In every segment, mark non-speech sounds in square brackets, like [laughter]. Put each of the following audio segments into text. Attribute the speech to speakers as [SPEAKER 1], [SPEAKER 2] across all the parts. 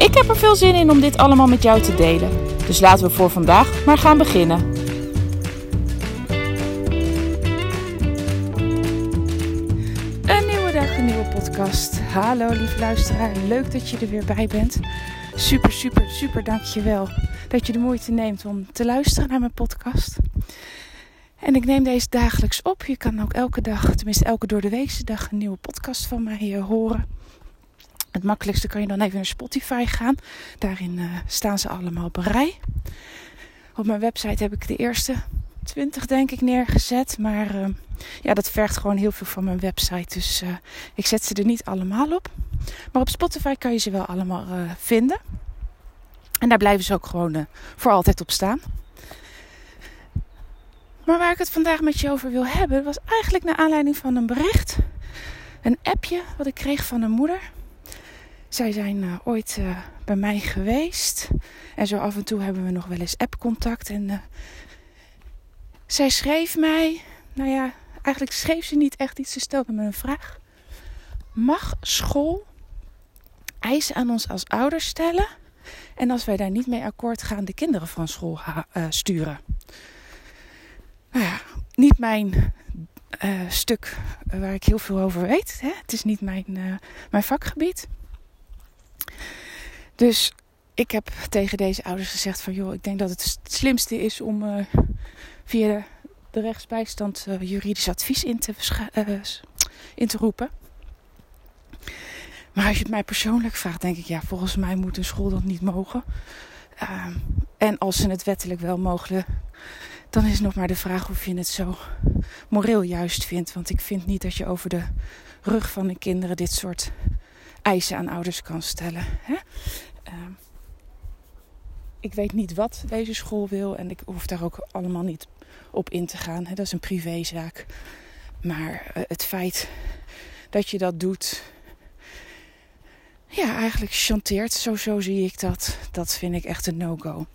[SPEAKER 1] Ik heb er veel zin in om dit allemaal met jou te delen. Dus laten we voor vandaag maar gaan beginnen. Een nieuwe dag, een nieuwe podcast. Hallo lieve luisteraar, leuk dat je er weer bij bent. Super, super, super dankjewel dat je de moeite neemt om te luisteren naar mijn podcast. En ik neem deze dagelijks op. Je kan ook elke dag, tenminste elke door de weekse dag, een nieuwe podcast van mij uh, horen. Het makkelijkste kan je dan even naar Spotify gaan. Daarin uh, staan ze allemaal op rij. Op mijn website heb ik de eerste 20 denk ik neergezet. Maar uh, ja, dat vergt gewoon heel veel van mijn website. Dus ik zet ze er niet allemaal op. Maar op Spotify kan je ze wel allemaal vinden. En daar blijven ze ook gewoon voor altijd op staan. Maar waar ik het vandaag met je over wil hebben, was eigenlijk naar aanleiding van een bericht. Een appje wat ik kreeg van een moeder. Zij zijn uh, ooit uh, bij mij geweest. En zo af en toe hebben we nog wel eens appcontact. En uh, zij schreef mij. Nou ja, eigenlijk schreef ze niet echt iets. Ze stelde me een vraag. Mag school eisen aan ons als ouders stellen? En als wij daar niet mee akkoord gaan, de kinderen van school sturen? nou ja, niet mijn stuk waar ik heel veel over weet. Hè? Het is niet mijn, mijn vakgebied. Dus ik heb tegen deze ouders gezegd van joh, ik denk dat het slimste is om uh, via de, rechtsbijstand juridisch advies in te, in te roepen. Maar als je het mij persoonlijk vraagt, denk ik ja, volgens mij moet een school dat niet mogen. Ehm, en als ze het wettelijk wel mogen, dan is nog maar de vraag of je het zo moreel juist vindt. Want ik vind niet dat je over de rug van de kinderen dit soort eisen aan ouders kan stellen. Hè? Uh, ik weet niet wat deze school wil en ik hoef daar ook allemaal niet op in te gaan. Hè? Dat is een privézaak. Maar uh, het feit dat je dat doet, ja, eigenlijk chanteert, zo, zo zie ik dat. Dat vind ik echt een no-go.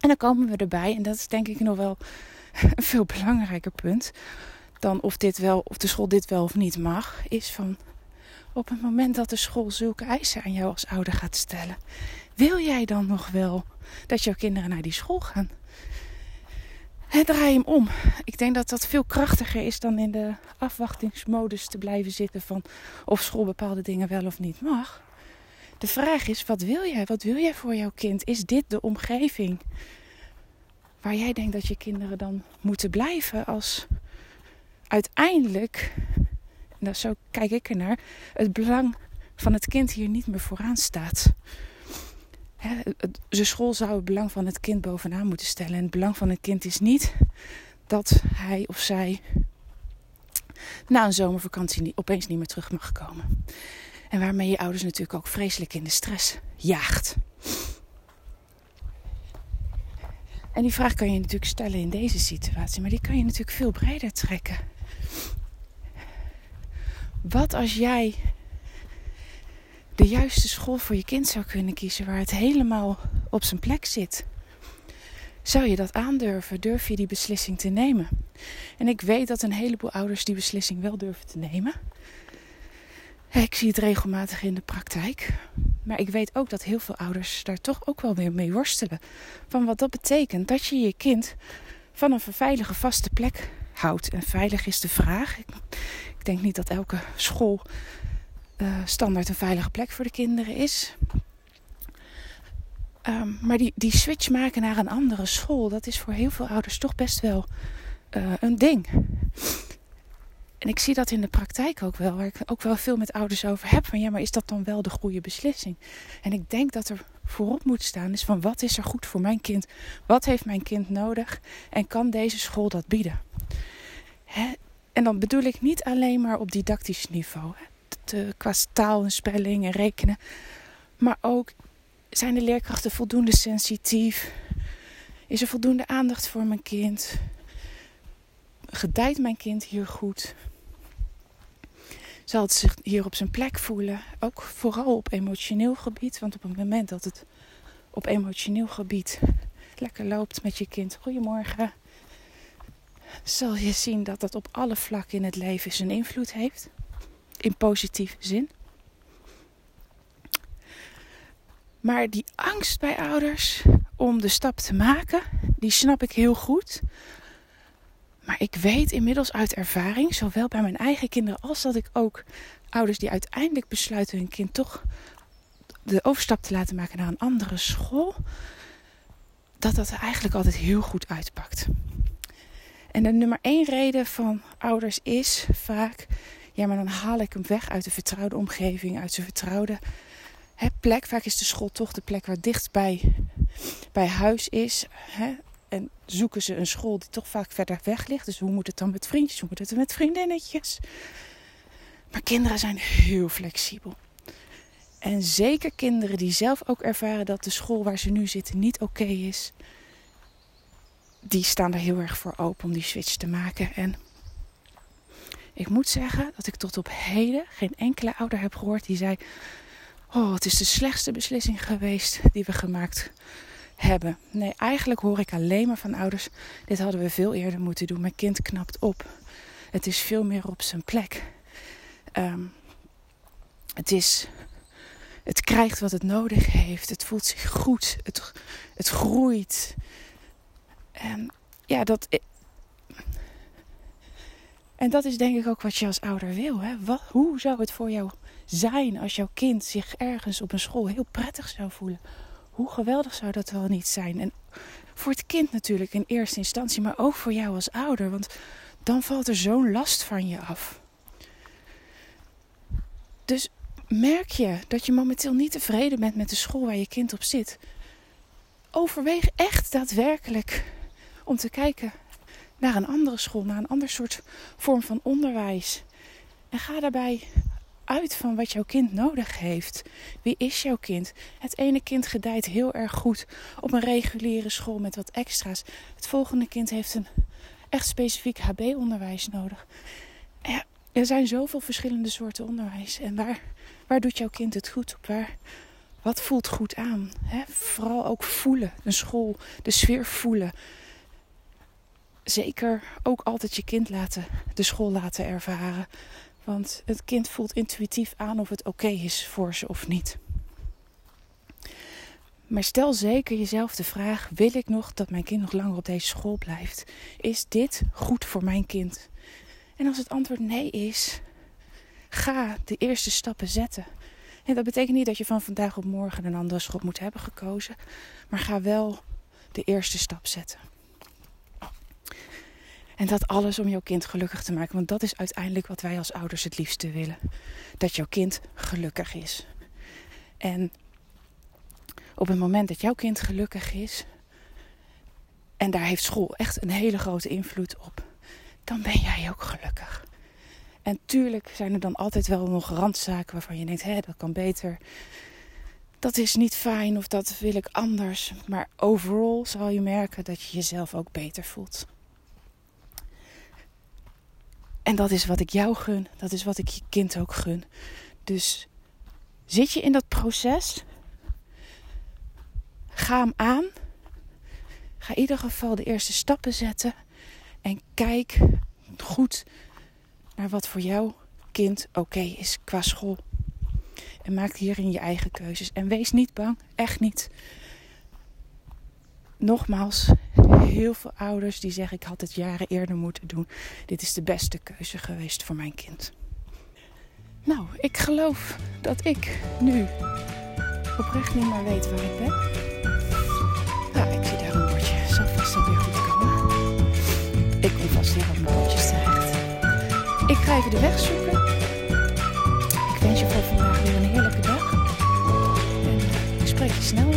[SPEAKER 1] En dan komen we erbij, en dat is denk ik nog wel [laughs] een veel belangrijker punt dan of, dit wel, of de school dit wel of niet mag, is van op het moment dat de school zulke eisen aan jou als ouder gaat stellen, wil jij dan nog wel dat jouw kinderen naar die school gaan? Draai hem om. Ik denk dat dat veel krachtiger is dan in de afwachtingsmodus te blijven zitten van of school bepaalde dingen wel of niet mag. De vraag is: wat wil jij? Wat wil jij voor jouw kind? Is dit de omgeving waar jij denkt dat je kinderen dan moeten blijven als uiteindelijk, nou zo kijk ik ernaar, het belang van het kind hier niet meer vooraan staat? de school zou het belang van het kind bovenaan moeten stellen. En het belang van het kind is niet dat hij of zij na een zomervakantie opeens niet meer terug mag komen. En waarmee je ouders natuurlijk ook vreselijk in de stress jaagt. En die vraag kan je natuurlijk stellen in deze situatie, maar die kan je natuurlijk veel breder trekken. Wat als jij de juiste school voor je kind zou kunnen kiezen waar het helemaal op zijn plek zit? Zou je dat aandurven? Durf je die beslissing te nemen? En ik weet dat een heleboel ouders die beslissing wel durven te nemen. Ik zie het regelmatig in de praktijk. Maar ik weet ook dat heel veel ouders daar toch ook wel weer mee worstelen. Van wat dat betekent dat je je kind van een veilige vaste plek houdt. En veilig is de vraag. Ik, ik denk niet dat elke school uh, standaard een veilige plek voor de kinderen is. Um, maar die, die switch maken naar een andere school, dat is voor heel veel ouders toch best wel uh, een ding. En ik zie dat in de praktijk ook wel, waar ik ook wel veel met ouders over heb. Van ja, maar is dat dan wel de goede beslissing? En ik denk dat er voorop moet staan is van wat is er goed voor mijn kind? Wat heeft mijn kind nodig? En kan deze school dat bieden? Hè? En dan bedoel ik niet alleen maar op didactisch niveau. Hè? qua taal en spelling en rekenen. Maar ook zijn de leerkrachten voldoende sensitief? Is er voldoende aandacht voor mijn kind? Gedijt mijn kind hier goed? Zal het zich hier op zijn plek voelen? Ook vooral op emotioneel gebied. Want op het moment dat het op emotioneel gebied lekker loopt met je kind. Goedemorgen. Zal je zien dat dat op alle vlakken in het leven zijn invloed heeft. In positieve zin. Maar die angst bij ouders om de stap te maken, die snap ik heel goed. Maar ik weet inmiddels uit ervaring, zowel bij mijn eigen kinderen als dat ik ook ouders die uiteindelijk besluiten hun kind toch de overstap te laten maken naar een andere school, dat dat eigenlijk altijd heel goed uitpakt. En de nummer één reden van ouders is vaak: ja, maar dan haal ik hem weg uit de vertrouwde omgeving, uit zijn vertrouwde hè, plek. Vaak is de school toch de plek waar dicht bij, huis is. Hè? En zoeken ze een school die toch vaak verder weg ligt. Dus hoe moet het dan met vriendjes? Hoe moet het met vriendinnetjes? Maar kinderen zijn heel flexibel. En zeker kinderen die zelf ook ervaren dat de school waar ze nu zitten niet oké is. Die staan er heel erg voor open om die switch te maken. En ik moet zeggen dat ik tot op heden geen enkele ouder heb gehoord die zei: Oh, het is de slechtste beslissing geweest die we gemaakt hebben. Nee, eigenlijk hoor ik alleen maar van ouders: dit hadden we veel eerder moeten doen. Mijn kind knapt op. Het is veel meer op zijn plek. Ehm, het is. Het krijgt wat het nodig heeft. Het voelt zich goed. Het, het groeit. En ja, dat. En dat is denk ik ook wat je als ouder wil. Hè? Wat, hoe zou het voor jou zijn als jouw kind zich ergens op een school heel prettig zou voelen? Hoe geweldig zou dat wel niet zijn? En voor het kind natuurlijk in eerste instantie, maar ook voor jou als ouder. Want dan valt er zo'n last van je af. Dus merk je dat je momenteel niet tevreden bent met de school waar je kind op zit. Overweeg echt daadwerkelijk om te kijken naar een andere school, naar een ander soort vorm van onderwijs. En ga daarbij uit van wat jouw kind nodig heeft. Wie is jouw kind? Het ene kind gedijt heel erg goed op een reguliere school met wat extra's. Het volgende kind heeft een echt specifiek HB-onderwijs nodig. Er zijn zoveel verschillende soorten onderwijs. En waar, waar doet jouw kind het goed op? Waar, wat voelt goed aan? vooral ook voelen. Een school, de sfeer voelen. Zeker ook altijd je kind laten, de school laten ervaren. Want het kind voelt intuïtief aan of het oké is voor ze of niet. Maar stel zeker jezelf de vraag: wil ik nog dat mijn kind nog langer op deze school blijft? Is dit goed voor mijn kind? En als het antwoord nee is, ga de eerste stappen zetten. En dat betekent niet dat je van vandaag op morgen een andere school moet hebben gekozen, maar ga wel de eerste stap zetten. En dat alles om jouw kind gelukkig te maken. Want dat is uiteindelijk wat wij als ouders het liefste willen. Dat jouw kind gelukkig is. En op het moment dat jouw kind gelukkig is. En daar heeft school echt een hele grote invloed op. Dan ben jij ook gelukkig. En tuurlijk zijn er dan altijd wel nog randzaken waarvan je denkt: hé, dat kan beter. Dat is niet fijn of dat wil ik anders. Maar overal zal je merken dat je jezelf ook beter voelt. En dat is wat ik jou gun. Dat is wat ik je kind ook gun. Dus zit je in dat proces? Ga hem aan. Ga in ieder geval de eerste stappen zetten. En kijk goed naar wat voor jouw kind oké is qua school. En maak hierin je eigen keuzes. En wees niet bang, echt niet nogmaals, heel veel ouders die zeggen: Ik had het jaren eerder moeten doen. Dit is de beste keuze geweest voor mijn kind. Nou, ik geloof dat ik nu oprecht niet meer weet waar ik ben. Ik zie daar een bordje. Zal vast dat weer goed komen. Ik kom vast weer op mijn bordjes terecht. Ik ga even de weg zoeken. Ik wens je voor vandaag weer een heerlijke dag. En eh, ik spreek je snel